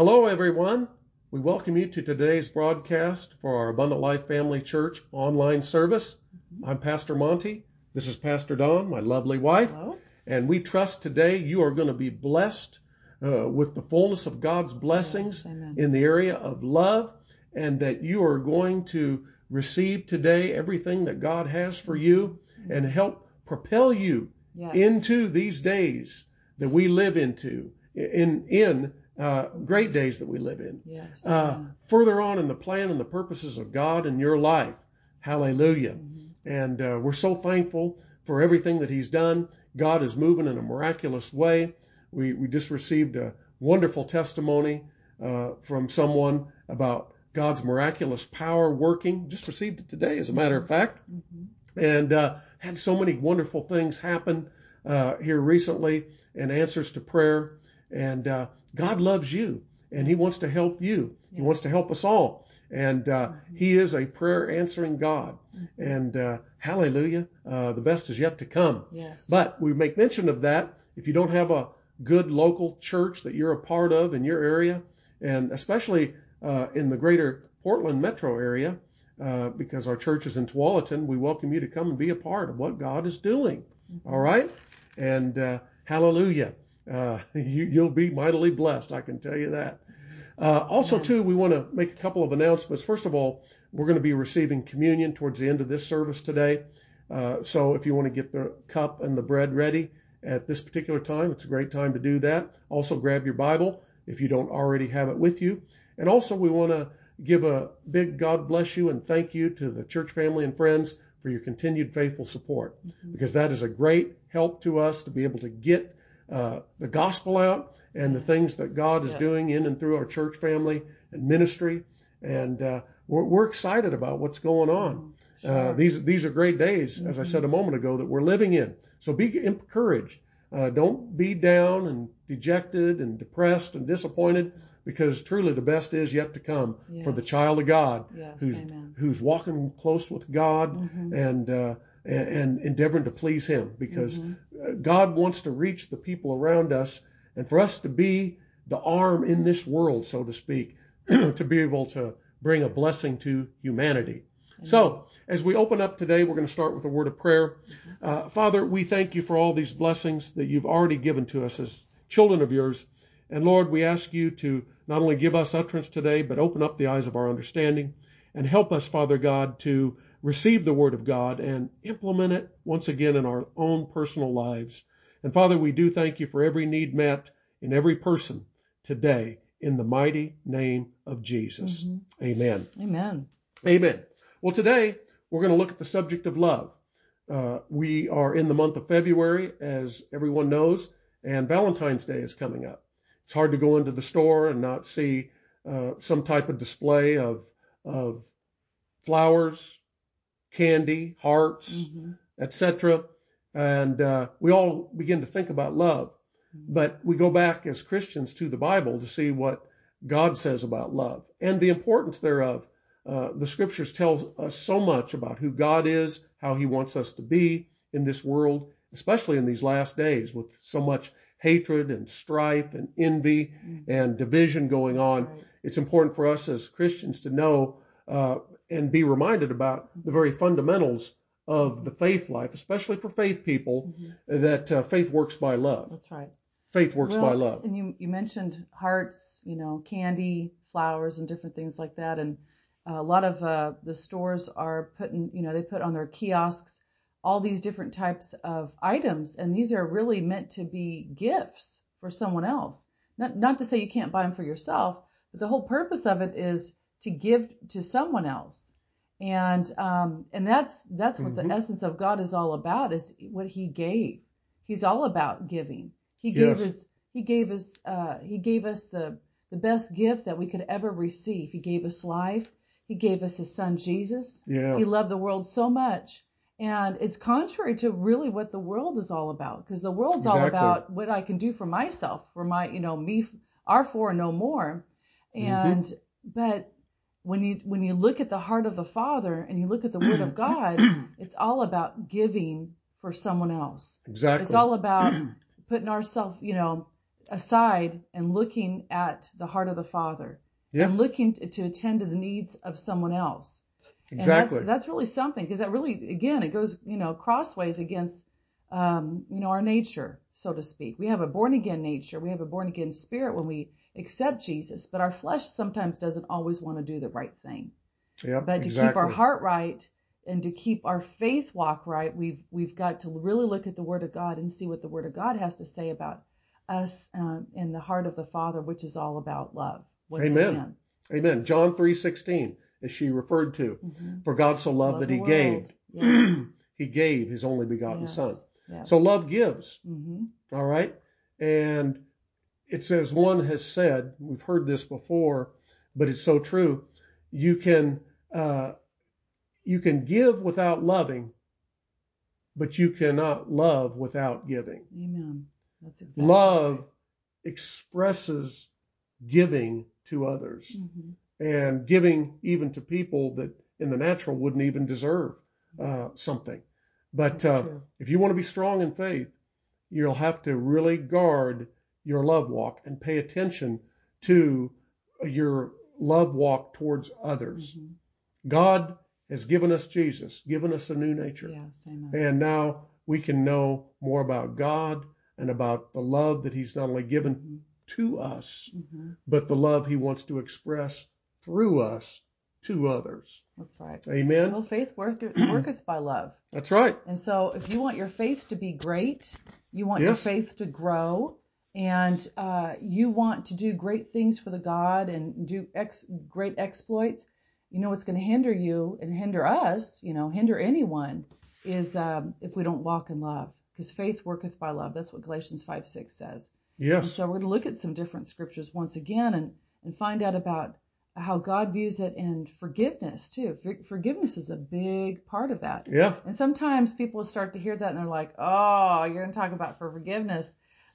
Hello, everyone. We welcome you to today's broadcast for our Abundant Life Family Church online service. I'm Pastor Monty. This is Pastor Dawn, my lovely wife. Hello. And we trust today you are going to be blessed uh, with the fullness of God's blessings Yes, in the area of love, and that you are going to receive today everything that God has for you and help propel you Yes. into these days that we live into, in in uh, great days that we live in. Yes. Uh, further on in the plan and the purposes of God in your life. Hallelujah. And uh, we're so thankful for everything that He's done. God is moving in a miraculous way. We, we just received a wonderful testimony uh, from someone about God's miraculous power working. Just received it today, as a matter of fact and uh, had so many wonderful things happen uh, here recently and answers to prayer. And uh, God loves you, and He wants to help you. He wants to help us all. And uh, He is a prayer answering God. And uh, hallelujah, uh, the best is yet to come. Yes. But we make mention of that. If you don't have a good local church that you're a part of in your area, and especially uh, in the greater Portland metro area, uh, because our church is in Tualatin, we welcome you to come and be a part of what God is doing. All right? And uh, hallelujah. Uh, you, you'll be mightily blessed, I can tell you that. Uh, also, too, we want to make a couple of announcements. First of all, we're going to be receiving communion towards the end of this service today. Uh, so if you want to get the cup and the bread ready at this particular time, it's a great time to do that. Also, grab your Bible if you don't already have it with you. And also, we want to give a big God bless you and thank you to the church family and friends for your continued faithful support because that is a great help to us to be able to get uh, the gospel out and the things that God is Yes. doing in and through our church family and ministry. And uh, we're, we're excited about what's going on. Uh, these these are great days, as I said a moment ago, that we're living in. So be encouraged. Uh, don't be down and dejected and depressed and disappointed, because truly the best is yet to come for the child of God Yes, who's amen. who's walking close with God and uh, and, and endeavoring to please Him, because uh, God wants to reach the people around us, and for us to be the arm in this world, so to speak, to be able to bring a blessing to humanity. So, as we open up today, we're going to start with a word of prayer. Uh, Father, we thank you for all these blessings that you've already given to us as children of yours. And Lord, we ask you to not only give us utterance today, but open up the eyes of our understanding and help us, Father God, to receive the word of God and implement it once again in our own personal lives. And Father, we do thank you for every need met in every person today in the mighty name of Jesus. Amen. Amen. Amen. Well, today we're going to look at the subject of love. Uh, we are in the month of February, as everyone knows, and Valentine's Day is coming up. It's hard to go into the store and not see uh, some type of display of of flowers, candy, hearts, etc. And uh, we all begin to think about love, but we go back as Christians to the Bible to see what God says about love and the importance thereof. Uh, the scriptures tell us so much about who God is, how He wants us to be in this world, especially in these last days with so much hatred and strife and envy and division going on. right. It's important for us as Christians to know uh, and be reminded about the very fundamentals of the faith life, especially for faith people, that uh, faith works by love. That's right. Faith works well, by love. And you, you mentioned hearts, you know, candy, flowers, and different things like that. And a lot of uh, the stores are putting, you know, they put on their kiosks all these different types of items, and these are really meant to be gifts for someone else. Not not to say you can't buy them for yourself, but the whole purpose of it is to give to someone else. And um, and that's that's what Mm-hmm. the essence of God is all about is what He gave. He's all about giving. He gave Yes. us He gave us uh, He gave us the the best gift that we could ever receive. He gave us life. He gave us His Son Jesus. Yeah. He loved the world so much. And it's contrary to really what the world is all about, because the world's all about what I can do for myself, for my, you know, me, our four no more. And but when you when you look at the heart of the Father and you look at the Word of God, it's all about giving for someone else. Exactly. It's all about putting ourselves, you know, aside and looking at the heart of the Father Yeah. and looking to, to attend to the needs of someone else. Exactly. And that's, that's really something because that really, again, it goes, you know, crossways against, um, you know, our nature, so to speak. We have a born again nature. We have a born again spirit when we accept Jesus, but our flesh sometimes doesn't always want to do the right thing. Yep, But to exactly. keep our heart right and to keep our faith walk right, we've we've got to really look at the Word of God and see what the Word of God has to say about us um, in the heart of the Father, which is all about love. Amen. again. Amen. John 3:16, as she referred to, Mhm. for God so loved Love that he gave. Yes. he gave his only begotten Yes. son. Yes. So love gives. hmm All right. And it says, one has said, we've heard this before, but it's so true. You can, uh, you can give without loving, but you cannot love without giving. Amen. That's exactly Love expresses giving to others hmm and giving even to people that in the natural wouldn't even deserve uh, something. But uh, if you want to be strong in faith, you'll have to really guard your love walk and pay attention to your love walk towards others. Mhm. God has given us Jesus, given us a new nature. Yes. Amen. And now we can know more about God and about the love that He's not only given Mhm. to us, Mhm. but the love He wants to express through us to others. That's right. Amen. Well, faith worketh, worketh by love. That's right. And so, if you want your faith to be great, you want your faith to grow, and uh, you want to do great things for the God and do ex- great exploits, you know what's going to hinder you and hinder us, you know, hinder anyone, is um, if we don't walk in love. Because faith worketh by love. That's what Galatians 5 6 says. And Yes. so we're going to look at some different scriptures once again and, and find out about how God views it and forgiveness too. For, forgiveness is a big part of that. Yeah. And sometimes people start to hear that and they're like, oh, you're going to talk about for forgiveness.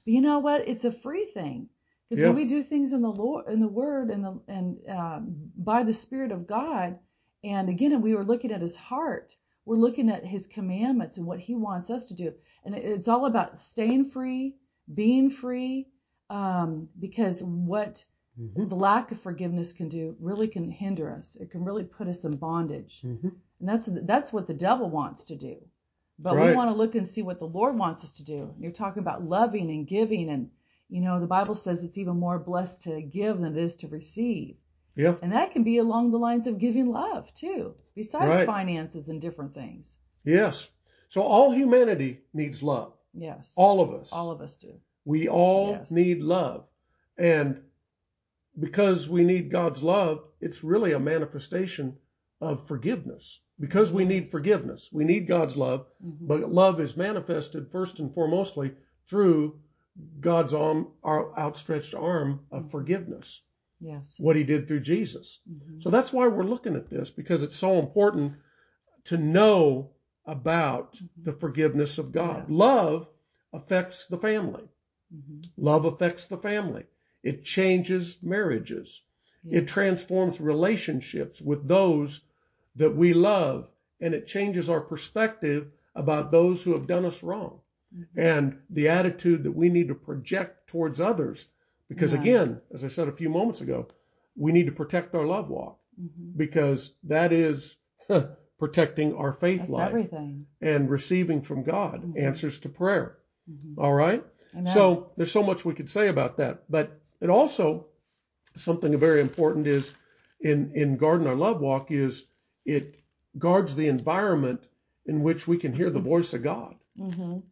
But you know what? It's a free thing. Because Yeah. when we do things in the Lord, in the Word, and the and um, by the Spirit of God, and again, we were looking at His heart. We're looking at His commandments and what He wants us to do, and it's all about staying free, being free, um, because what Mhm. the lack of forgiveness can do really can hinder us. It can really put us in bondage. Mhm. And that's that's what the devil wants to do. But we want to look and see what the Lord wants us to do. You're talking about loving and giving and you know, the Bible says it's even more blessed to give than it is to receive. Yeah. And that can be along the lines of giving love too, besides Right. finances and different things. Yes. So all humanity needs love. Yes. All of us. All of us do. We all Yes. need love. And because we need God's love, it's really a manifestation of forgiveness. Because we need forgiveness, we need God's love, Mhm. but love is manifested first and foremostly through God's arm, our outstretched arm of Mhm. forgiveness, Yes. what he did through Jesus. Mhm. So that's why we're looking at this because it's so important to know about Mhm. the forgiveness of God. Yes. Love affects the family. Mhm. Love affects the family. It changes marriages. It transforms relationships with those that we love and it changes our perspective about those who have done us wrong Mhm. and the attitude that we need to project towards others. Because Yeah. again, as I said a few moments ago, we need to protect our love walk Mhm. because that is protecting our faith That's life everything. and receiving from God Mhm. answers to prayer. Mhm. All right. Amen. So there's so much we could say about that, but it also something very important is in in guarding our love walk is it guards the environment in which we can hear the voice of God. Mhm.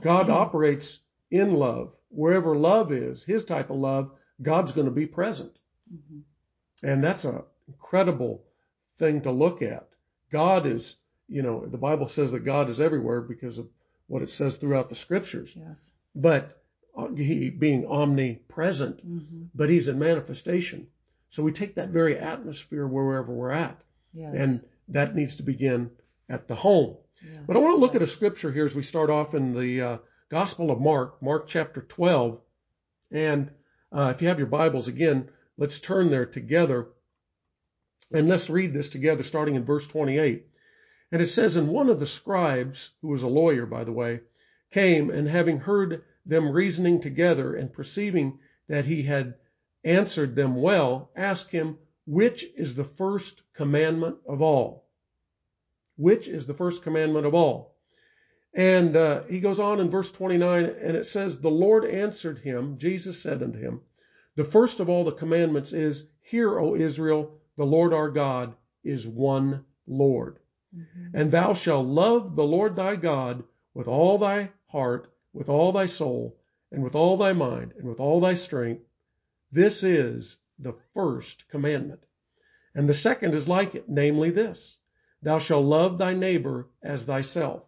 God Mhm. operates in love. Wherever love is, His type of love, God's going to be present, Mhm. and that's an incredible thing to look at. God is, you know, the Bible says that God is everywhere because of what it says throughout the Scriptures. Yes. but uh, he being omnipresent, Mhm. but he's in manifestation. So we take that very atmosphere wherever we're at, Yes. and that needs to begin at the home. Yes. But I want to look at a scripture here as we start off in the uh, Gospel of Mark, Mark chapter 12. And uh, if you have your Bibles again, let's turn there together and let's read this together starting in verse 28. And it says, And one of the scribes, who was a lawyer, by the way, came and having heard them reasoning together and perceiving that he had answered them well, asked him, Which is the first commandment of all? Which is the first commandment of all? And uh, he goes on in verse 29, and it says, The Lord answered him, Jesus said unto him, The first of all the commandments is, Hear, O Israel, the Lord our God is one Lord. Mm-hmm. And thou shalt love the Lord thy God with all thy heart, with all thy soul, and with all thy mind, and with all thy strength. This is the first commandment. And the second is like it, namely this Thou shalt love thy neighbor as thyself.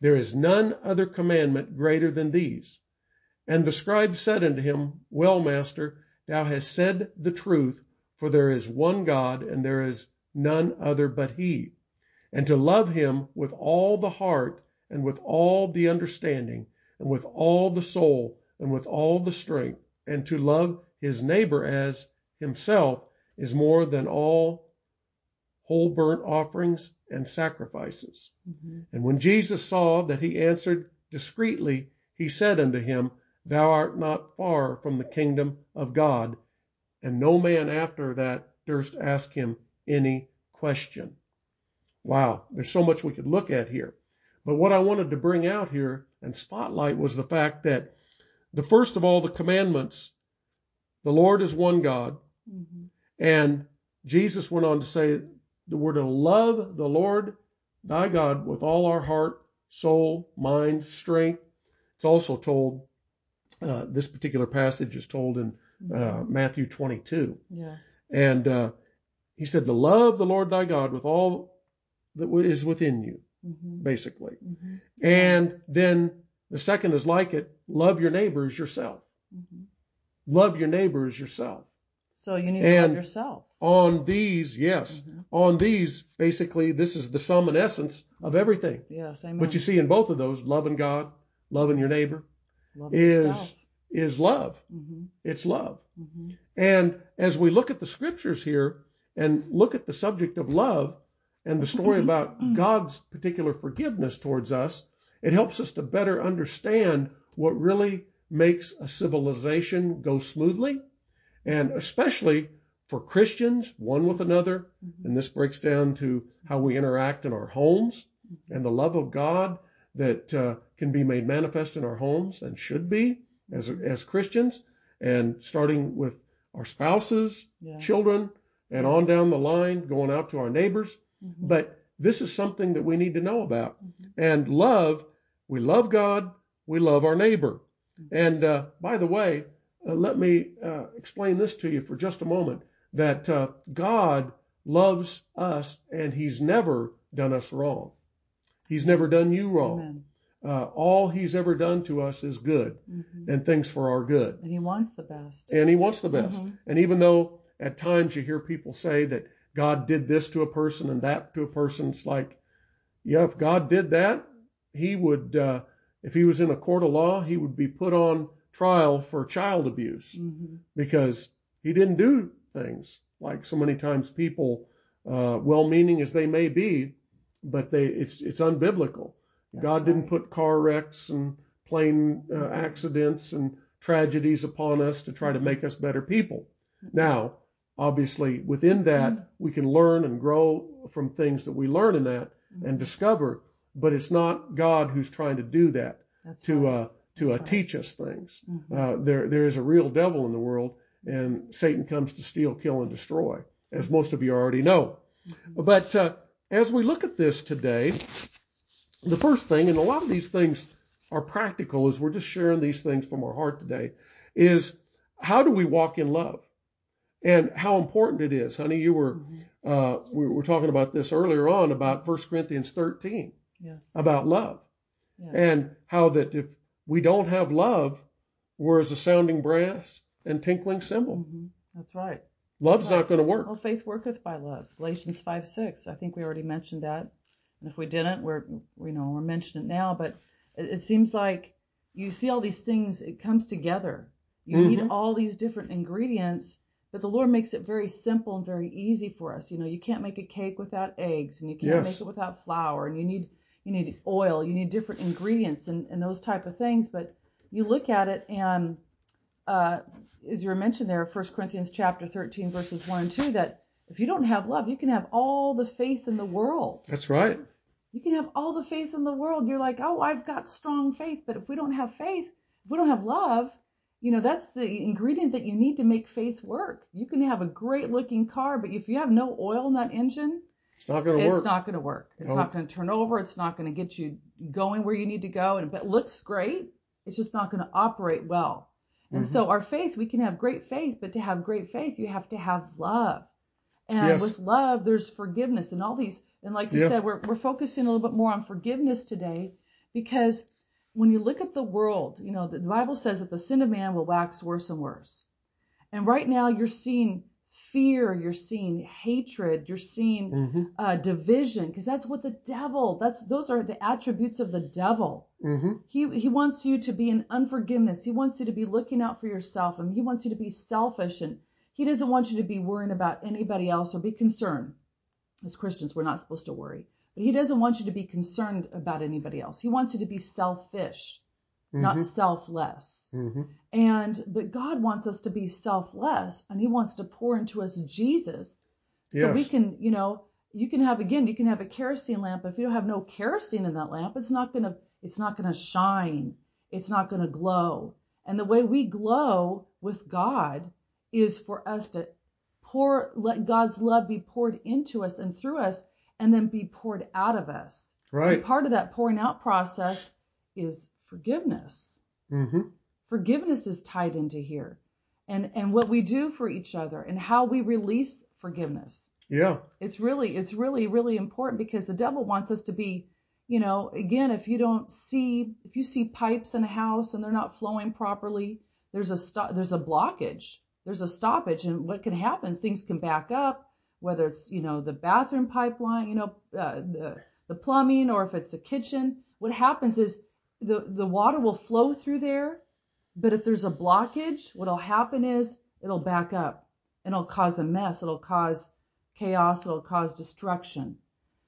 There is none other commandment greater than these. And the scribe said unto him, Well, master, thou hast said the truth, for there is one God, and there is none other but he. And to love him with all the heart, and with all the understanding, and with all the soul, and with all the strength, and to love his neighbor as himself is more than all whole burnt offerings and sacrifices. Mm-hmm. And when Jesus saw that he answered discreetly, he said unto him, Thou art not far from the kingdom of God. And no man after that durst ask him any question. Wow, there's so much we could look at here. But what I wanted to bring out here and spotlight was the fact that the first of all the commandments, the Lord is one God. Mm-hmm. And Jesus went on to say we're to love the Lord thy God with all our heart, soul, mind, strength. It's also told, uh, this particular passage is told in uh, mm-hmm. Matthew 22. Yes. And uh, he said to love the Lord thy God with all that is within you, mm-hmm. basically. Mm-hmm. And then the second is like it love your neighbors yourself. Mm-hmm. Love your neighbors yourself. So you need to and love yourself. On these, yes, mm-hmm. on these, basically, this is the sum and essence of everything. Yes, amen. But you see in both of those, loving God, loving your neighbor, love is yourself. is love. Mm-hmm. It's love. Mm-hmm. And as we look at the scriptures here and look at the subject of love and the story about God's particular forgiveness towards us, it helps us to better understand what really makes a civilization go smoothly and especially for Christians, one with another. Mm-hmm. And this breaks down to how we interact in our homes mm-hmm. and the love of God that uh, can be made manifest in our homes and should be as, mm-hmm. as Christians, and starting with our spouses, yes. children, and yes. on down the line, going out to our neighbors. Mm-hmm. But this is something that we need to know about. Mm-hmm. And love, we love God, we love our neighbor. Mm-hmm. And uh, by the way, uh, let me uh, explain this to you for just a moment that uh, God loves us and He's never done us wrong. He's never done you wrong. Uh, all He's ever done to us is good mm-hmm. and things for our good. And He wants the best. And He wants the best. Mm-hmm. And even though at times you hear people say that God did this to a person and that to a person, it's like, yeah, if God did that, He would, uh, if He was in a court of law, He would be put on trial for child abuse mm-hmm. because he didn't do things like so many times people, uh, well-meaning as they may be, but they it's it's unbiblical. That's God didn't put car wrecks and plane uh, mm-hmm. accidents and tragedies upon us to try to mm-hmm. make us better people. Mm-hmm. Now, obviously, within that, we can learn and grow from things that we learn in that and discover, but it's not God who's trying to do that That's to right. uh, to uh, right. teach us things. Mm-hmm. Uh, there, there is a real devil in the world, and Satan comes to steal, kill, and destroy, as most of you already know. Mm-hmm. But uh, as we look at this today, the first thing, and a lot of these things are practical, as we're just sharing these things from our heart today, is how do we walk in love, and how important it is. Honey, you were mm-hmm. Uh, we were talking about this earlier on about 1 Corinthians 13, yes. about love, yes. and how that if we don't have love, we're as a sounding brass and tinkling cymbal. Mm-hmm. That's right. Love's That's not going to work. Well, faith worketh by love. Galatians 5 6. I think we already mentioned that. And if we didn't, we're, you know, we're mentioning it now. But it, it seems like you see all these things, it comes together. You mm-hmm. need all these different ingredients, but the Lord makes it very simple and very easy for us. You know, you can't make a cake without eggs, and you can't yes. make it without flour, and you need you need oil, you need different ingredients and, and those type of things. But you look at it and uh, as you were mentioned there, 1 Corinthians chapter 13 verses 1 and 2, that if you don't have love, you can have all the faith in the world. That's right. You can have all the faith in the world. You're like, oh, I've got strong faith. But if we don't have faith, if we don't have love, you know, that's the ingredient that you need to make faith work. You can have a great looking car, but if you have no oil in that engine, It's not going to work. it's not going to work. It's No. not going to turn over. It's not going to get you going where you need to go. And if it looks great, it's just not going to operate well. And Mm-hmm. so our faith, we can have great faith, but to have great faith, you have to have love. And Yes. with love, there's forgiveness and all these. And like you Yeah. said, we're, we're focusing a little bit more on forgiveness today because when you look at the world, you know, the Bible says that the sin of man will wax worse and worse. And right now you're seeing fear, you're seeing hatred, you're seeing Mm-hmm. uh, division, because that's what the devil, that's, those are the attributes of the devil. Mm-hmm. He, he wants you to be in unforgiveness. He wants you to be looking out for yourself and he wants you to be selfish and he doesn't want you to be worrying about anybody else or be concerned. As Christians, we're not supposed to worry, but he doesn't want you to be concerned about anybody else. He wants you to be selfish, not selfless. Mm-hmm. And, but God wants us to be selfless and he wants to pour into us Jesus. So we can, you know, you can have, again, you can have a kerosene lamp. If you don't have no kerosene in that lamp, it's not going to, it's not to shine. It's not going to glow. And the way we glow with God is for us to pour, let God's love be poured into us and through us and then be poured out of us. Right. And part of that pouring out process is forgiveness. Mm-hmm. forgiveness is tied into here. And and what we do for each other and how we release forgiveness. Yeah. it's really it's really really important because the devil wants us to be you know again if you don't see if you see pipes in a house and they're not flowing properly there's a stop there's a blockage. There's a stoppage and what can happen things can back up whether it's you know the bathroom pipeline you know uh, the the plumbing or if it's a kitchen. What happens is the the water will flow through there but if there's a blockage what'll happen is it'll back up and it'll cause a mess it'll cause chaos it'll cause destruction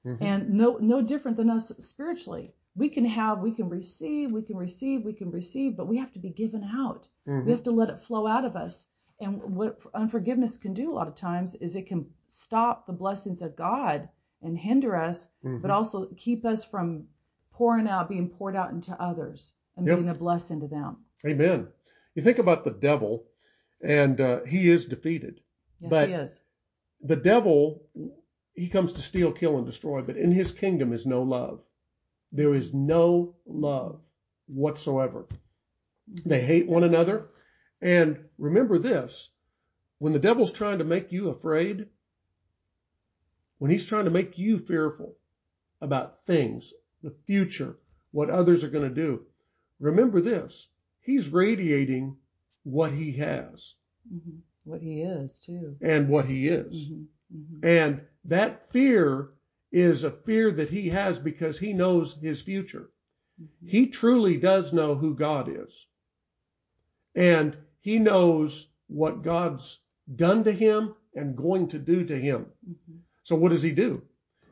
Mhm. and no no different than us spiritually we can have we can receive we can receive we can receive but we have to be given out Mhm. we have to let it flow out of us and what unforgiveness can do a lot of times is it can stop the blessings of god and hinder us Mhm. but also keep us from pouring out being poured out into others and Yep. being a blessing to them Amen. You think about the devil, and uh, he is defeated. yes But- he is The devil, he comes to steal, kill, and destroy, but in his kingdom is no love. There is no love whatsoever. They hate one another. And remember this when the devil's trying to make you afraid, when he's trying to make you fearful about things, the future, what others are going to do, remember this he's radiating what he has hmm what he is too and what he is. hmm hmm And that fear is a fear that he has because he knows his future. Mm-hmm. He truly does know who God is. And he knows what God's done to him and going to do to him. hmm So what does he do?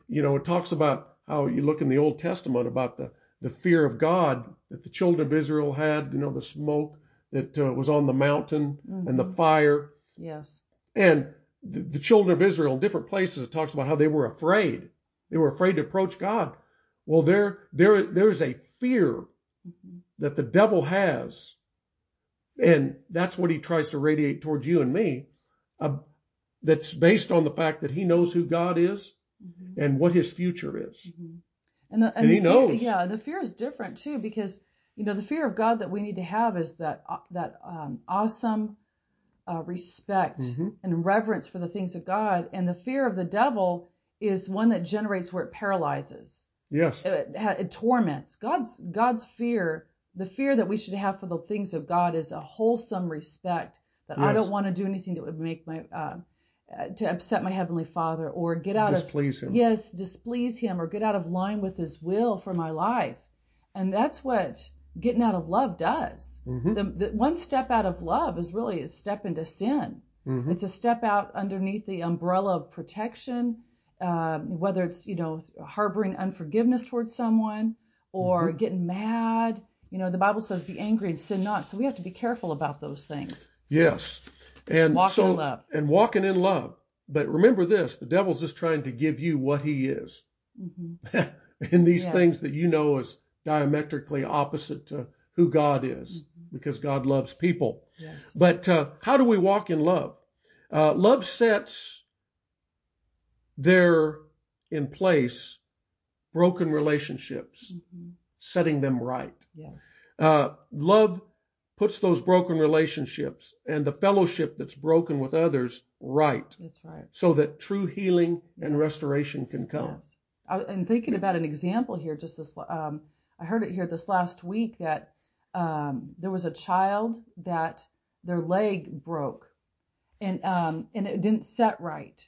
You know, it talks about how you look in the Old Testament about the, the fear of God that the children of Israel had, you know, the smoke that uh, was on the mountain and the Mhm. fire. yes And the, the children of Israel in different places, it talks about how they were afraid. They were afraid to approach God. Well, there, there, there's a fear hmm that the devil has, and that's what he tries to radiate towards you and me. Uh, that's based on the fact that he knows who God is hmm and what his future is. hmm And, the, And he the knows. Yeah, the fear is different too because you know the fear of God that we need to have is that uh, that um, awesome uh, respect Mhm. and reverence for the things of God, and the fear of the devil is one that generates where it paralyzes, Yes. it, ha- it torments. God's God's fear, the fear that we should have for the things of God, is a wholesome respect that I don't want to do anything that would make my uh, to upset my heavenly Father or get out of Displease him. yes displease him or get out of line with his will for my life and that's what getting out of love does Mhm. the, the one step out of love is really a step into sin Mhm. it's a step out underneath the umbrella of protection um, whether it's you know harboring unforgiveness towards someone or Mm-hmm. getting mad You know, the Bible says, "Be angry and sin not." So we have to be careful about those things. Yes. And Walking so in love. and walking in love. But remember this, the devil's just trying to give you what he is. hmm in these Yes. things that you know is diametrically opposite to who God is Mm-hmm. because God loves people. Yes. But uh, how do we walk in love? Uh, love sets there in place broken relationships, hmm setting them right. Yes. Uh, love puts those broken relationships and the fellowship that's broken with others right That's right. so that true healing and restoration can come. Yes. I, I'm thinking about an example here. Just this, um, I heard it here this last week that um, there was a child that their leg broke, and um, and it didn't set right,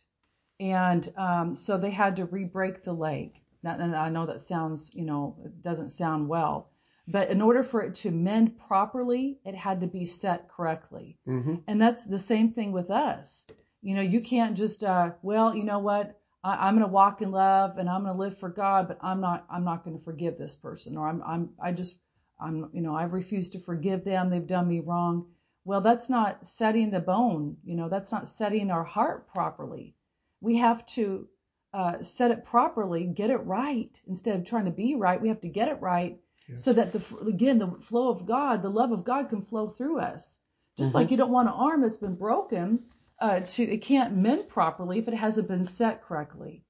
and um, so they had to re-break the leg. Now, and I know that sounds, you know, it doesn't sound well, but in order for it to mend properly, it had to be set correctly. hmm And that's the same thing with us. You know, you can't just, uh, well, you know what? I, I'm going to walk in love and I'm going to live for God, but I'm not, I'm not going to forgive this person or I'm, I'm, I just, I'm, you know, I refuse to forgive them. They've done me wrong. Well, that's not setting the bone. You know, that's not setting our heart properly. We have to uh, set it properly, get it right instead of trying to be right. We have to get it right So that the again the flow of God, the love of God can flow through us. Just Mhm. like you don't want an arm that's been broken uh, to it can't mend properly if it hasn't been set correctly.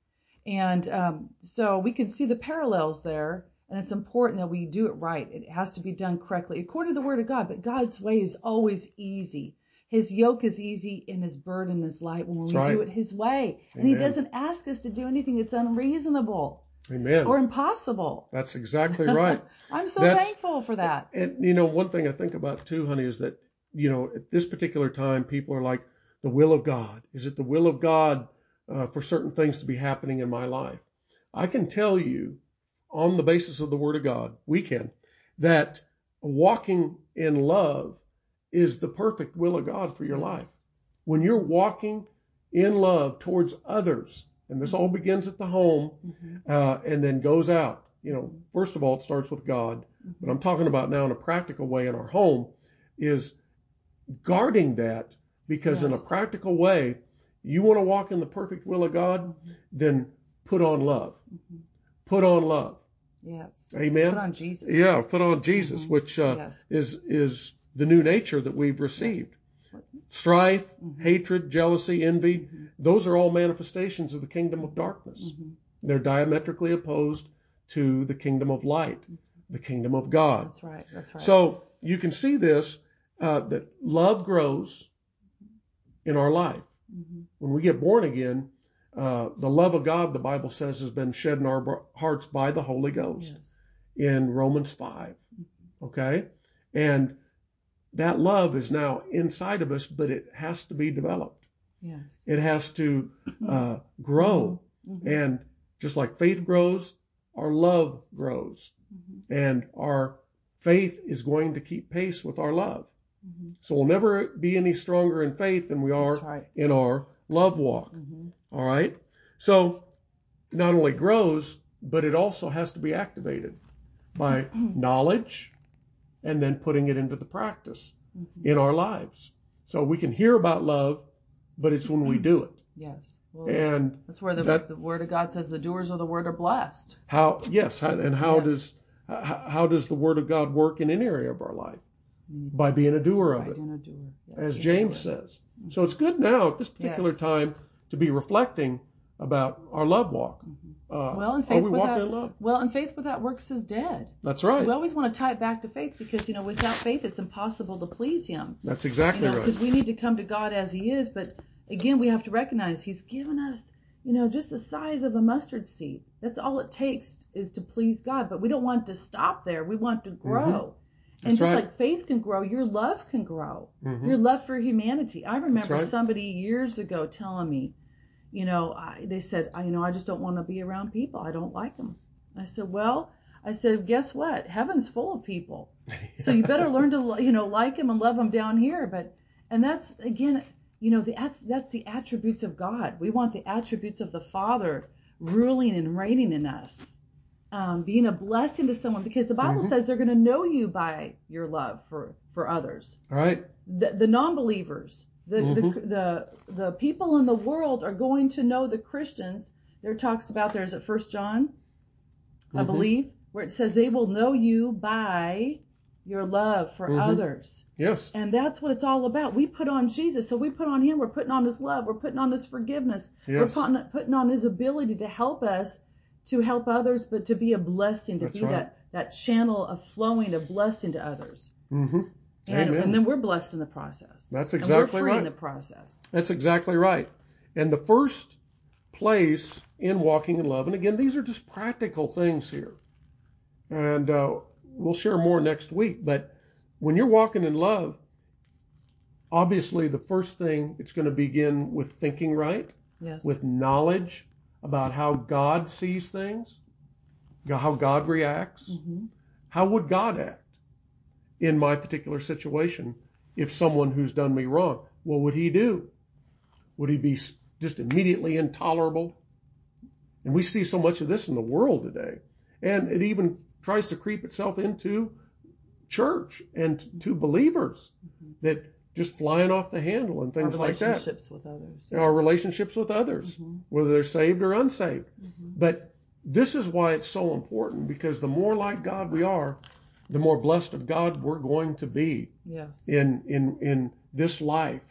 And um, so we can see the parallels there, and it's important that we do it right. It has to be done correctly according to the Word of God. But God's way is always easy. His yoke is easy and his burden is light when we That's do it His way. And He doesn't ask us to do anything that's unreasonable Amen. or impossible. That's exactly right. I'm so That's- thankful for that. And you know, one thing I think about too, honey, is that you know at this particular time, people are like, the will of God. Is it the will of God uh, for certain things to be happening in my life? I can tell you, on the basis of the Word of God, we can that walking in love is the perfect will of God for your Yes. life. When you're walking in love towards others, and this all begins at the home Mhm. uh, and then goes out. You know, first of all, it starts with God, but Mhm. I'm talking about now in a practical way in our home is guarding that because in a practical way, you want to walk in the perfect will of God, then put on love. Mhm. Put on love. Yes. Amen. Put on Jesus. Yeah, put on Jesus, Mhm. which uh, Yes. is is the new nature that we've received. Yes. Strife, Mhm. hatred, jealousy, envy, Mhm. those are all manifestations of the kingdom of darkness. Mhm. They're diametrically opposed to the kingdom of light, the kingdom of God. That's right. That's right. So you can see this uh, that love grows in our life. Mhm. When we get born again, uh, the love of God, the Bible says, has been shed in our hearts by the Holy Ghost Yes. in Romans 5. Okay? And that love is now inside of us, but it has to be developed. Yes. It has to uh, grow. Mhm. And just like faith grows, our love grows. Mhm. And our faith is going to keep pace with our love. Mhm. So we'll never be any stronger in faith than we are right. in our love walk. Mhm. All right? So not only grows, but it also has to be activated by knowledge and then putting it into the practice Mhm. in our lives. So we can hear about love, but it's when we do it. Yes. Well, And that's where the, that- the Word of God says the doers of the Word are blessed. how, yes, and how Yes. does how, does the word of God work in any area of our life? Need By being a doer of by it. doer. Yes, as James says. So it's good now at this particular Yes. time to be reflecting about our love walk. Uh, Well, and are faith without walking in love? well, and faith without works is dead. That's right. We always want to tie it back to faith because you know without faith it's impossible to please Him. That's You exactly right. because we need to come to God as He is, but again we have to recognize He's given us you know just the size of a mustard seed. That's all it takes is to please God. But we don't want to stop there. We want to grow. And Mm-hmm. That's just right. like faith can grow, your love can grow. Mhm. Your love for humanity. I remember right. somebody years ago telling me, you know, I, they said, I, you know, I just don't want to be around people. I don't like them. I said, well, I said, guess what? Heaven's full of people. So you better learn to, you know, like them and love them down here. But, and that's again, you know, the, that's that's the attributes of God. We want the attributes of the Father ruling and reigning in us. um, being a blessing to someone because the Bible Mhm. says they're going to know you by your love for for others. All right. The, the non-believers, the, the Mhm. the the people in the world are going to know the Christians. There talks about there's at First John, I Mhm. believe, where it says they will know you by your love for Mhm. others. Yes. And that's what it's all about. We put on Jesus. So we put on him. We're putting on his love. We're putting on his forgiveness. Yes. We're putting, putting on his ability to help us, to help others, but to be a blessing, to That's be right. that, that channel of flowing of blessing to others. Mm-hmm. And, Amen. and then we're blessed in the process. That's And exactly we're free right. in the process. That's exactly right. And the first place in walking in love, and again, these are just practical things here. And uh, we'll share more next week. But when you're walking in love, obviously the first thing it's going to begin with thinking right, Yes. with knowledge about how God sees things, how God reacts. hmm How would God act in my particular situation if someone who's done me wrong? What would he do? Would he be just immediately intolerable? And we see so much of this in the world today. And it even tries to creep itself into church and to believers that just flying off the handle and things like that. relationships with others. Our relationships with others, Mhm. whether they're saved or unsaved. Mhm. But this is why it's so important because the more like God we are, the more blessed of God we're going to be Yes. in in in this life,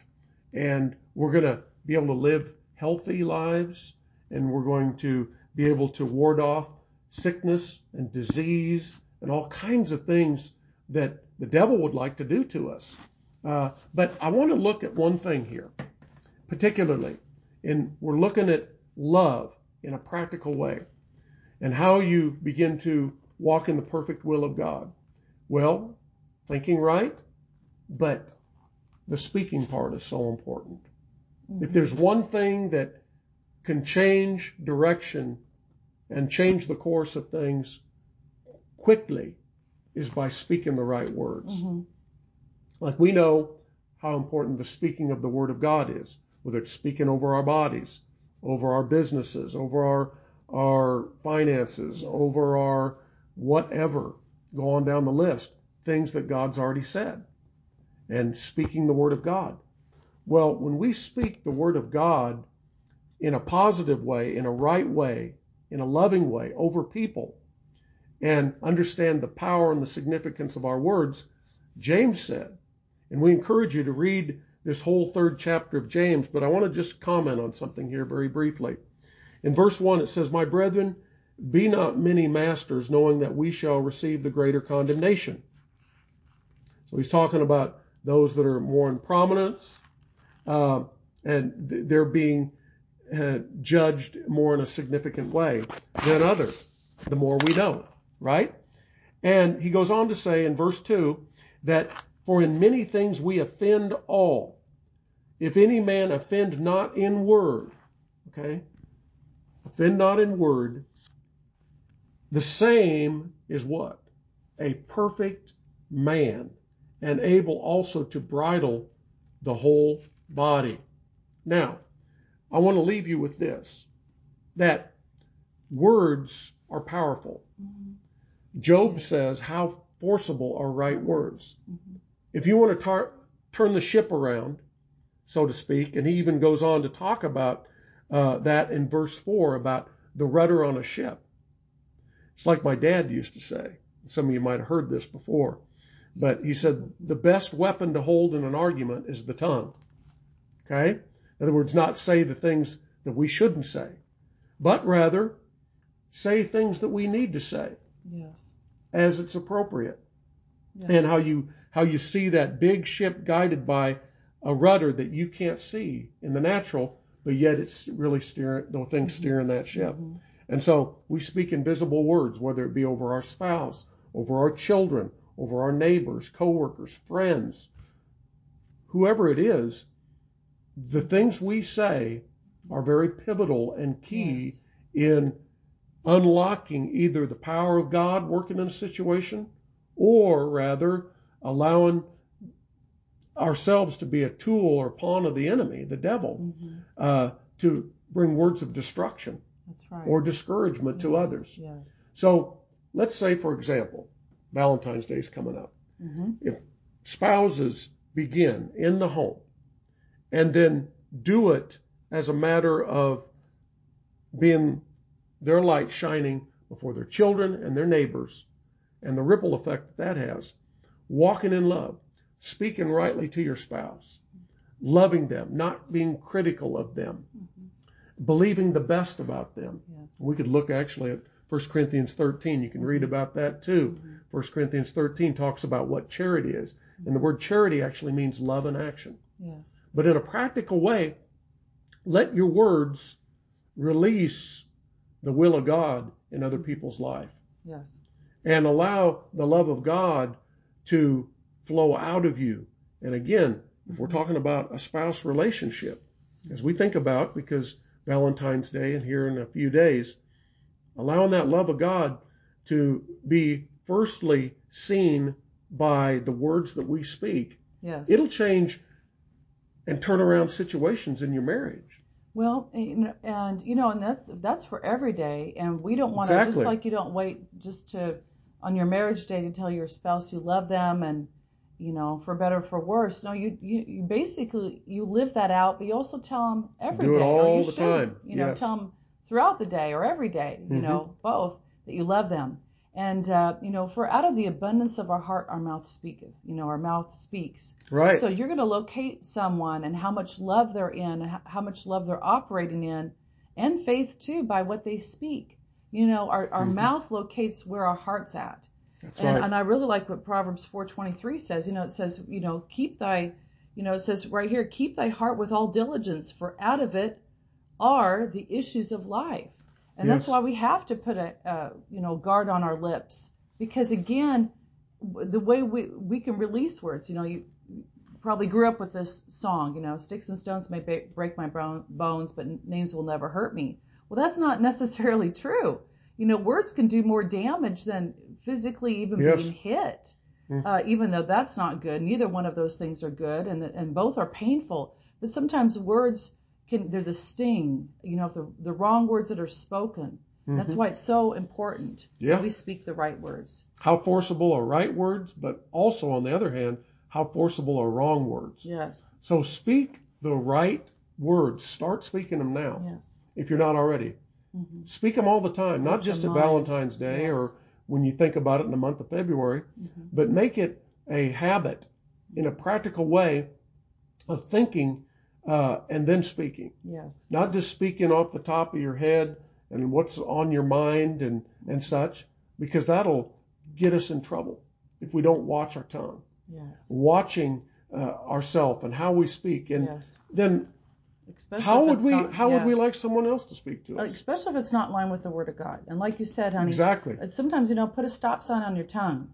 and we're going to be able to live healthy lives, and we're going to be able to ward off sickness and disease and all kinds of things that the devil would like to do to us. Uh, but I want to look at one thing here, particularly, and we're looking at love in a practical way and how you begin to walk in the perfect will of God. Well, thinking right, but the speaking part is so important. If there's one thing that can change direction and change the course of things quickly is by speaking the right words. hmm Like we know how important the speaking of the Word of God is, whether it's speaking over our bodies, over our businesses, over our our finances, Yes. over our whatever. Go on down the list. Things that God's already said. And speaking the Word of God. Well, when we speak the Word of God in a positive way, in a right way, in a loving way over people, and understand the power and the significance of our words, James said, and we encourage you to read this whole third chapter of James, but I want to just comment on something here very briefly. In verse 1, it says, My brethren, be not many masters, knowing that we shall receive the greater condemnation. So he's talking about those that are more in prominence, uh, and th- they're being uh, judged more in a significant way than others, the more we know, right? And he goes on to say in verse 2 that, For in many things we offend all. If any man offend not in word, okay, offend not in word, the same is what? A perfect man, and able also to bridle the whole body. Now, I want to leave you with this that words are powerful. Job Yes. says, How forcible are right words. Mhm. If you want to tar- turn the ship around, so to speak, and he even goes on to talk about uh, that in verse 4 about the rudder on a ship. It's like my dad used to say. Some of you might have heard this before. But he said, the best weapon to hold in an argument is the tongue. Okay? In other words, not say the things that we shouldn't say, but rather say things that we need to say Yes. as it's appropriate. Yes. And how you how you see that big ship guided by a rudder that you can't see in the natural, but yet it's really steering the thing steering that ship. Mhm. And so we speak invisible words, whether it be over our spouse, over our children, over our neighbors, coworkers, friends, whoever it is, the things we say are very pivotal and key Yes. in unlocking either the power of God working in a situation or rather allowing ourselves to be a tool or pawn of the enemy, the devil, Mhm. uh, to bring words of destruction right. or discouragement to others. Yes. So let's say, for example, Valentine's Day is coming up. hmm If spouses begin in the home and then do it as a matter of being their light shining before their children and their neighbors and the ripple effect that that has, walking in love, speaking rightly to your spouse, loving them, not being critical of them, believing the best about them. Yes. We could look actually at 1 Corinthians 13. You can read mm-hmm. about that too. Mm-hmm. 1 Corinthians 13 talks about what charity is. And the word charity actually means love in action. Yes. But in a practical way, let your words release the will of God in other mm-hmm. people's life Yes. and allow the love of God to flow out of you. And again, if we're talking about a spouse relationship, as we think about, because Valentine's Day and here in a few days, allowing that love of God to be firstly seen by the words that we speak, Yes. it'll change and turn around situations in your marriage. Well, and, and you know, and that's that's for every day, and we don't want to Exactly. just like you don't wait just to on your marriage day to tell your spouse you love them and you know for better or for worse. No, you you, you basically you live that out, but you also tell them every day, or all you the should, time. You know, Yes. tell them throughout the day or every day. You Mhm. know, both that you love them. And uh, you know, for out of the abundance of our heart, our mouth speaketh. You know, our mouth speaks. Right. So you're going to locate someone and how much love they're in, how much love they're operating in, and faith too by what they speak. You know, our, our Mhm. mouth locates where our heart's at. That's And, right. and I really like what Proverbs 4:23 says. You know, it says, you know, keep thy, you know, it says right here, keep thy heart with all diligence, for out of it are the issues of life. And that's why we have to put a, uh, you know, guard on our lips because again, the way we we can release words. You know, you probably grew up with this song. You know, sticks and stones may break my bone- bones, but names will never hurt me. Well, that's not necessarily true. You know, words can do more damage than physically even Yes. being hit. Mhm. Uh, even though that's not good, neither one of those things are good, and and both are painful. But sometimes words can they're the sting. You know, the the wrong words that are spoken. That's Mhm. why it's so important Yeah. that we speak the right words. How forcible are right words, but also on the other hand, how forcible are wrong words. Yes. So speak the right words. Start speaking them now Yes. if you're not already. Hmm Speak them all the time, not just at. Valentine's Day Yes. or when you think about it in the month of February, hmm but make it a habit in a practical way of thinking uh, and then speaking. Yes. Not just speaking off the top of your head and what's on your mind and, and such, because that'll get us in trouble if we don't watch our tongue. Yes. Watching uh, ourselves and how we speak, and yes. then Especially how would we not- how would we like someone else to speak to us? Especially if it's not in line with the Word of God. And like you said, honey, Exactly. sometimes you know put a stop sign on your tongue.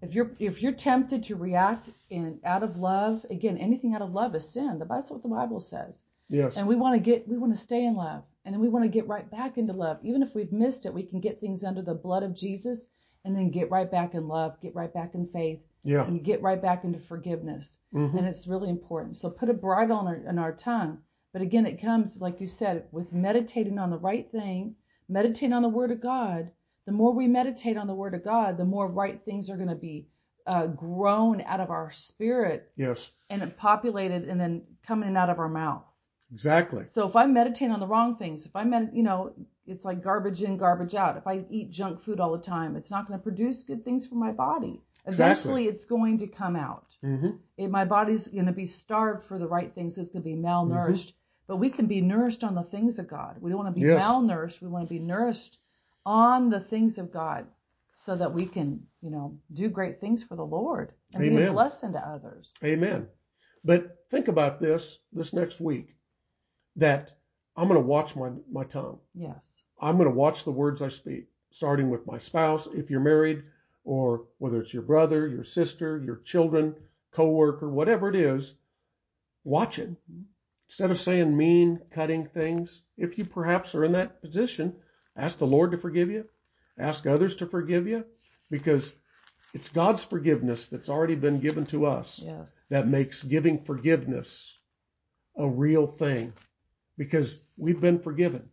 If you're if you're tempted to react in out of love, again, anything out of love is sin. That's what the Bible says. Yes. And we want to get we want to stay in love, and then we want to get right back into love. Even if we've missed it, we can get things under the blood of Jesus, and then get right back in love, get right back in faith, Yeah. and get right back into forgiveness. hmm and it's really important. So put a bridle on our, on our tongue. But again, it comes, like you said, with meditating on the right thing, meditating on the Word of God. The more we meditate on the Word of God, the more right things are going to be uh, grown out of our spirit Yes. and populated and then coming out of our mouth. Exactly. So if I meditate on the wrong things, if I med, you know, it's like garbage in, garbage out. If I eat junk food all the time, it's not going to produce good things for my body. Eventually, it's going to come out Mm-hmm. it, my body's going to be starved for the right things. It's going to be malnourished. But we can be nourished on the things of God. We don't want to be Yes. malnourished. We want to be nourished on the things of God so that we can, you know, do great things for the Lord and be a blessing to others. Amen. But think about this this next week that I'm going to watch my, my tongue. Yes. I'm going to watch the words I speak, starting with my spouse, if you're married, or whether it's your brother, your sister, your children, coworker, whatever it is, watch it. Mhm. Instead of saying mean, cutting things, if you perhaps are in that position, ask the Lord to forgive you, ask others to forgive you, because it's God's forgiveness that's already been given to us Yes. that makes giving forgiveness a real thing because we've been forgiven.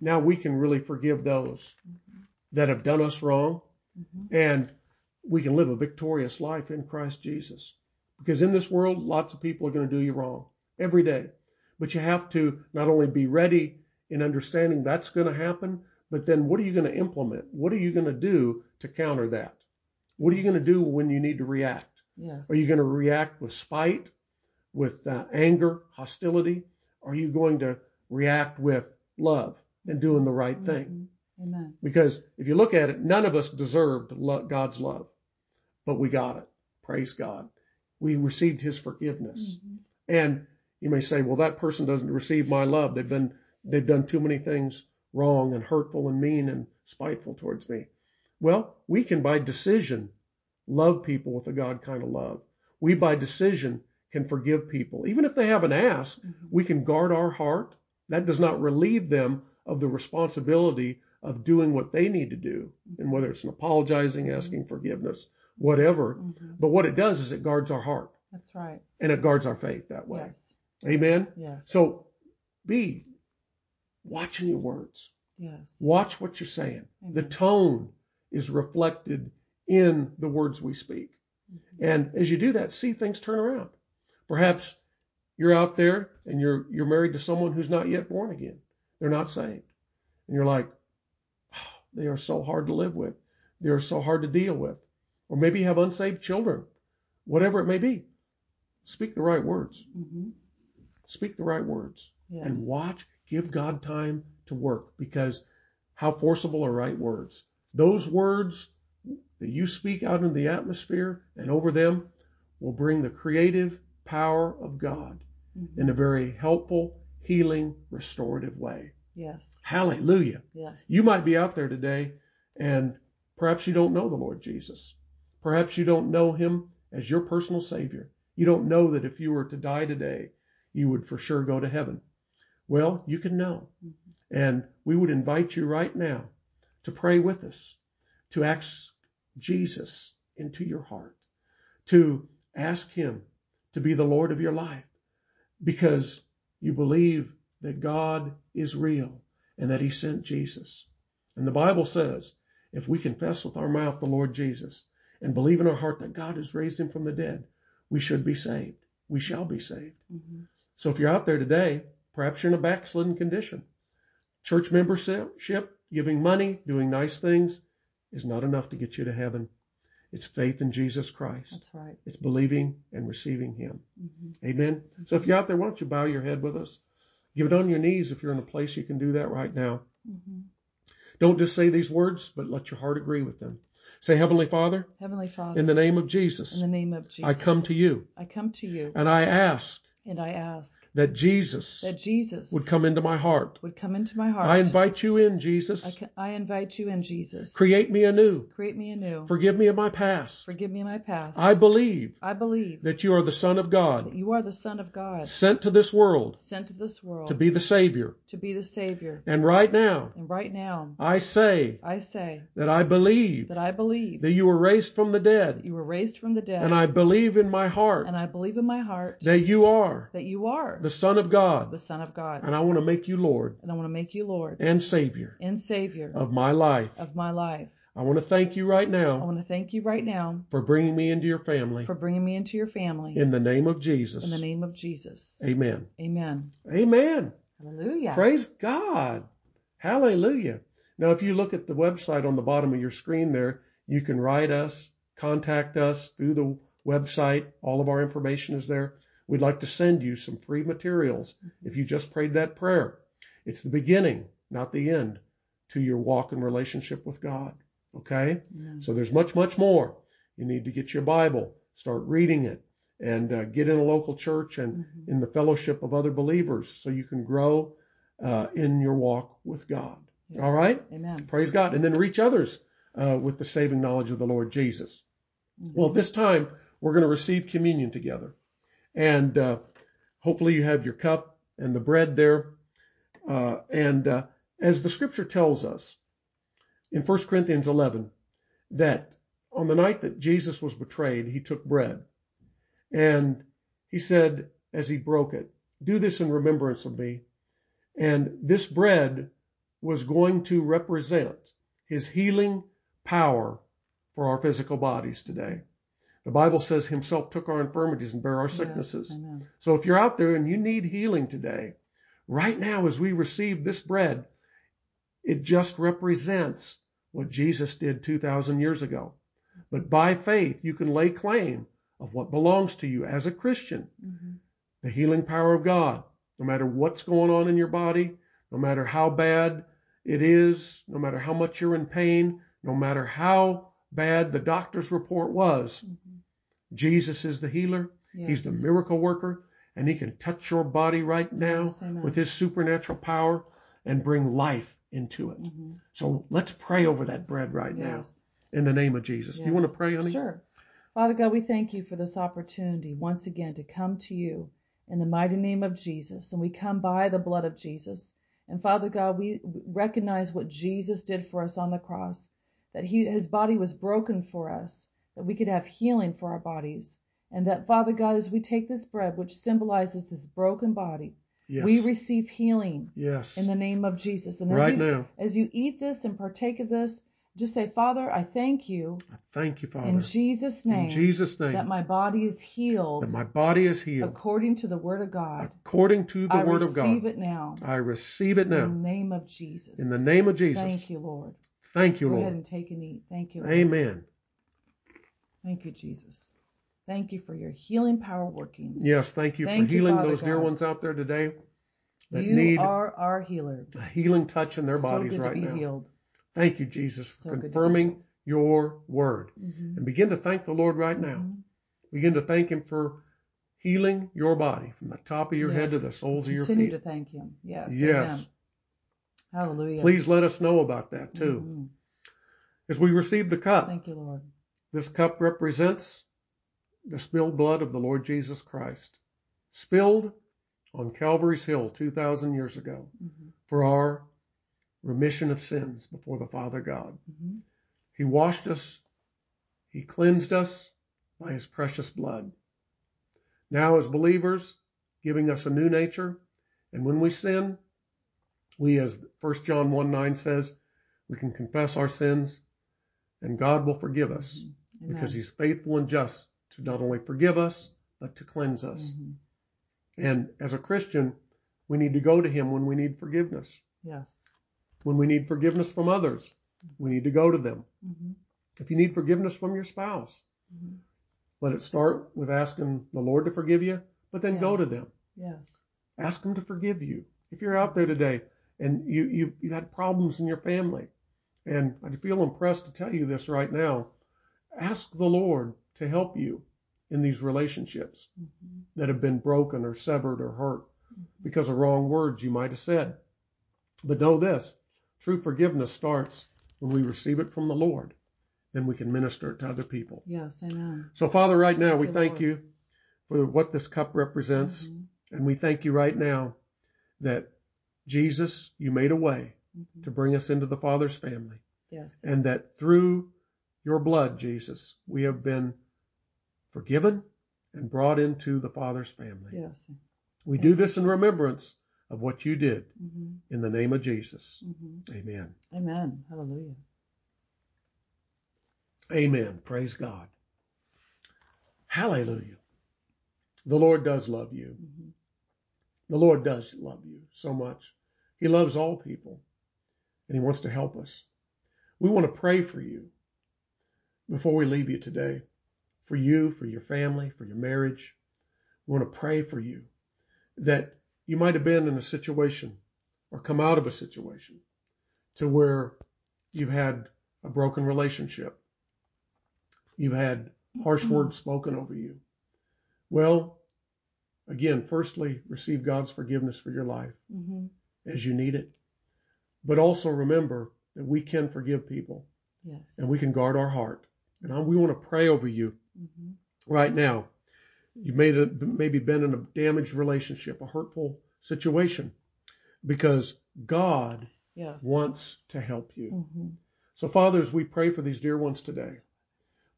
Now we can really forgive those that have done us wrong, Mm-hmm. and we can live a victorious life in Christ Jesus. Because in this world, lots of people are going to do you wrong every day. But you have to not only be ready in understanding that's going to happen, but then what are you going to implement? What are you going to do to counter that? What are you going to do when you need to react? Yes. Are you going to react with spite, with uh, anger, hostility? Are you going to react with love and doing the right thing? Mhm. Amen. Because if you look at it, none of us deserved God's love, but we got it. Praise God. We received his forgiveness. Mhm. And you may say, well, that person doesn't receive my love. They've been, they've done too many things wrong and hurtful and mean and spiteful towards me. Well, we can by decision love people with a God kind of love. We by decision can forgive people. Even if they haven't asked, Mhm. we can guard our heart. That does not relieve them of the responsibility of doing what they need to do. And whether it's an apologizing, asking forgiveness, whatever. Mhm. But what it does is it guards our heart That's right. and it guards our faith that way. Yes. Amen. Yes. So be watching your words. yes. Watch what you're saying. The tone is reflected in the words we speak. Mm-hmm. And as you do that, see things turn around. Perhaps you're out there and you're you're married to someone who's not yet born again. They're not saved. And you're like, "Oh, they are so hard to live with. They are so hard to deal with. Or maybe you have unsaved children. Whatever it may be. Speak the right words. Mhm. Speak the right words. Yes. And watch, give God time to work because how forcible are right words? Those words that you speak out in the atmosphere and over them will bring the creative power of God Mhm. in a very helpful, healing, restorative way. Yes. Hallelujah. Yes. You might be out there today and perhaps you don't know the Lord Jesus. Perhaps you don't know him as your personal savior. You don't know that if you were to die today, you would for sure go to heaven. Well, you can know. Mhm. And we would invite you right now to pray with us, to ask Jesus into your heart, to ask him to be the Lord of your life because you believe that God is real and that he sent Jesus. And the Bible says, if we confess with our mouth the Lord Jesus and believe in our heart that God has raised him from the dead, we should be saved. We shall be saved. Mhm. So if you're out there today, perhaps you're in a backslidden condition. Church membership, giving money, doing nice things is not enough to get you to heaven. It's faith in Jesus Christ. That's right. It's believing and receiving him. Mhm. Amen. So if you're out there, why don't you bow your head with us? Give it on your knees if you're in a place you can do that right now. Mhm. Don't just say these words, but let your heart agree with them. Say, Heavenly Father, Heavenly Father, in the name of Jesus, in the name of Jesus, I come to you I come to you and I ask and I ask that Jesus that Jesus would come into my heart. would come into my heart. I invite you in, Jesus. I, ca- I invite you in, Jesus. Create me anew. Create me anew. Forgive me of my past. Forgive me of my past. I believe I believe that you are the Son of that God, you are the Son of God, sent to this world sent to this world to be the Savior. to be the Savior. And right now, And right now, I say I say that I believe that I believe that you were raised from the dead. you were raised from the dead. And I believe in my heart and I believe in my heart that you are that you are the Son of God. the Son of God. And I want to make you Lord And I want to make you Lord and Savior and Savior of my life. of my life. I want to thank you right now. I want to thank you right now for bringing me into your family. for bringing me into your family. In the name of Jesus. In the name of Jesus. Amen. Amen. Amen. Hallelujah. Praise God. Hallelujah. Now, if you look at the website on the bottom of your screen there, you can write us, contact us through the website. All of our information is there. We'd like to send you some free materials if you just prayed that prayer. It's the beginning, not the end, to your walk and relationship with God. Okay? Amen. So there's much, much more. You need to get your Bible, start reading it, and uh, get in a local church and Mhm. in the fellowship of other believers so you can grow uh, in your walk with God. Yes. All right? Amen. Praise God. And then reach others uh, with the saving knowledge of the Lord Jesus. Mhm. Well, this time we're going to receive communion together. And uh, hopefully you have your cup and the bread there. Uh, and uh, as the scripture tells us in 1 Corinthians 11, that on the night that Jesus was betrayed, he took bread. And he said, as he broke it, Do this in remembrance of me. And this bread was going to represent His healing power for our physical bodies today. The Bible says Himself took our infirmities and bare our sicknesses. Yes. So if you're out there and you need healing today, right now as we receive this bread, it just represents what Jesus did 2,000 years ago. But by faith, you can lay claim of what belongs to you as a Christian. Mhm. The healing power of God, no matter what's going on in your body, no matter how bad it is, no matter how much you're in pain, no matter how bad the doctor's report was, Mhm. Jesus is the healer. He's the miracle worker, and he can touch your body right now Yes, with his supernatural power and bring life into it. Mhm. So let's pray over that bread right now in the name of Jesus. Do you want to pray, honey? Sure. Father God, we thank you for this opportunity once again to come to you in the mighty name of Jesus. And we come by the blood of Jesus. And Father God, we recognize what Jesus did for us on the cross, that he, his body was broken for us, that we could have healing for our bodies. And that, Father God, as we take this bread, which symbolizes his broken body, Yes. we receive healing yes. in the name of Jesus. And as right you, now. as you eat this and partake of this, just say, Father, I thank you I thank you, Father. in Jesus' name in Jesus' name. that my body is healed that my body is healed according to the word of God. according to the I word of God. I receive it now I receive it now. in the name of Jesus. in the name of Jesus. Thank you, Lord. Thank you, Go Lord. Go ahead and take and eat. Thank you, Lord. Amen. Thank you, Jesus. Thank you for your healing power working. Yes, thank you Thank for you, healing Father those dear ones out there today that you need are our healer. a healing touch in their so bodies good right to be now. healed. Thank you, Jesus, for confirming your word. Mhm. And begin to thank the Lord right now. Mhm. Begin to thank Him for healing your body from the top of your head to the soles of your feet. Continue to thank Him. Yes. Yes. Amen. Hallelujah. Please let us know about that too. Mhm. As we receive the cup, Thank you, Lord. this cup represents the spilled blood of the Lord Jesus Christ, spilled on Calvary's Hill 2,000 years ago Mhm. for our remission of sins before the Father God. Mhm. He washed us, He cleansed us by His precious blood. Now, as believers, giving us a new nature, and when we sin, we, as 1 John 1 9 says, we can confess our sins, and God will forgive us Amen. because He's faithful and just to not only forgive us, but to cleanse us. Mhm. And as a Christian, we need to go to Him when we need forgiveness. Yes. When we need forgiveness from others, we need to go to them. Mhm. If you need forgiveness from your spouse, Mhm. let it start with asking the Lord to forgive you, but then go to them. Yes. Ask them to forgive you. If you're out there today and you, you, you've had problems in your family, and I feel impressed to tell you this right now, ask the Lord to help you in these relationships Mhm. that have been broken or severed or hurt because of wrong words you might have said. But know this true forgiveness starts when we receive it from the Lord. Then we can minister it to other people. Yes. Amen. So, Father, right now we thank Lord. you for what this cup represents. Mhm. And we thank you right now that Jesus, you made a way Mhm. to bring us into the Father's family. Yes. And that through your blood, Jesus, we have been forgiven and brought into the Father's family. Yes. We Thank do this in Jesus. remembrance of what you did Mhm. in the name of Jesus. Mhm. Amen. Amen. Hallelujah. Amen. Praise God. Hallelujah. The Lord does love you. Mhm. The Lord does love you so much. He loves all people and He wants to help us. We want to pray for you before we leave you today. For you, for your family, for your marriage. We want to pray for you that you might have been in a situation or come out of a situation to where you've had a broken relationship. You've had harsh mm-hmm. words spoken over you. Well, again, firstly, receive God's forgiveness for your life Mhm. as you need it. But also remember that we can forgive people Yes. and we can guard our heart. And I- we want to pray over you Mhm. right now. You may have maybe been in a damaged relationship, a hurtful situation, because God Yes. wants to help you. Mhm. So, Father, as we pray for these dear ones today,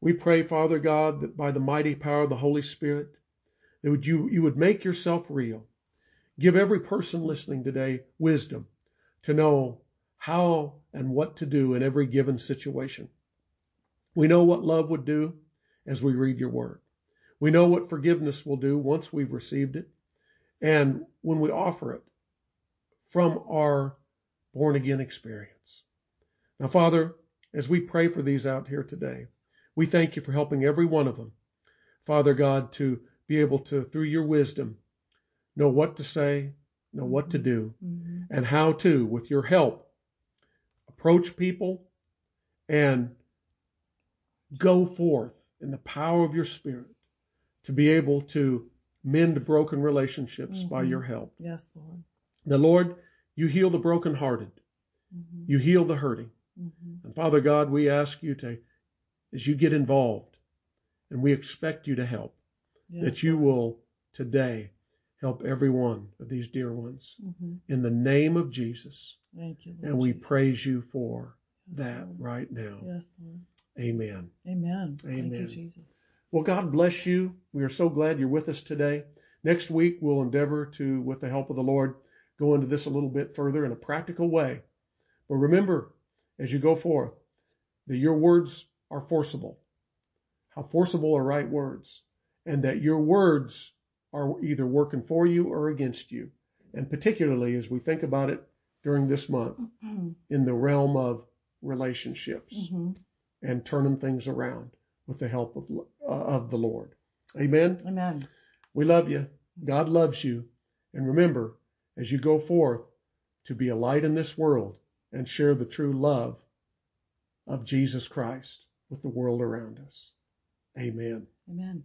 we pray, Father God, that by the mighty power of the Holy Spirit, would you, you would make yourself real. Give every person listening today wisdom to know how and what to do in every given situation. We know what love would do as we read your word. We know what forgiveness will do once we've received it and when we offer it from our born again experience. Now, Father, as we pray for these out here today, we thank you for helping every one of them, Father God, to be able to, through your wisdom, know what to say, know what to do, mm-hmm. and how to, with your help, approach people and go forth in the power of your Spirit to be able to mend broken relationships mm-hmm. by your help. Yes, Lord. The Lord, you heal the brokenhearted. Mm-hmm. You heal the hurting. Mm-hmm. And Father God, we ask you to, as you get involved, and we expect you to help, that you will today help every one of these dear ones mm-hmm. in the name of Jesus. Thank you. Lord and we Jesus. praise you for yes, that Lord. right now. Yes, Lord. Amen. Amen. Amen. Thank you, Jesus. Well, God bless you. We are so glad you're with us today. Next week, we'll endeavor to, with the help of the Lord, go into this a little bit further in a practical way. But remember, as you go forth, that your words are forcible. How forcible are right words? And that your words are either working for you or against you. And particularly as we think about it during this month mm-hmm. in the realm of relationships mm-hmm. and turning things around with the help of, uh, of the Lord. Amen. Amen. We love you. God loves you. And remember, as you go forth to be a light in this world and share the true love of Jesus Christ with the world around us. Amen. Amen.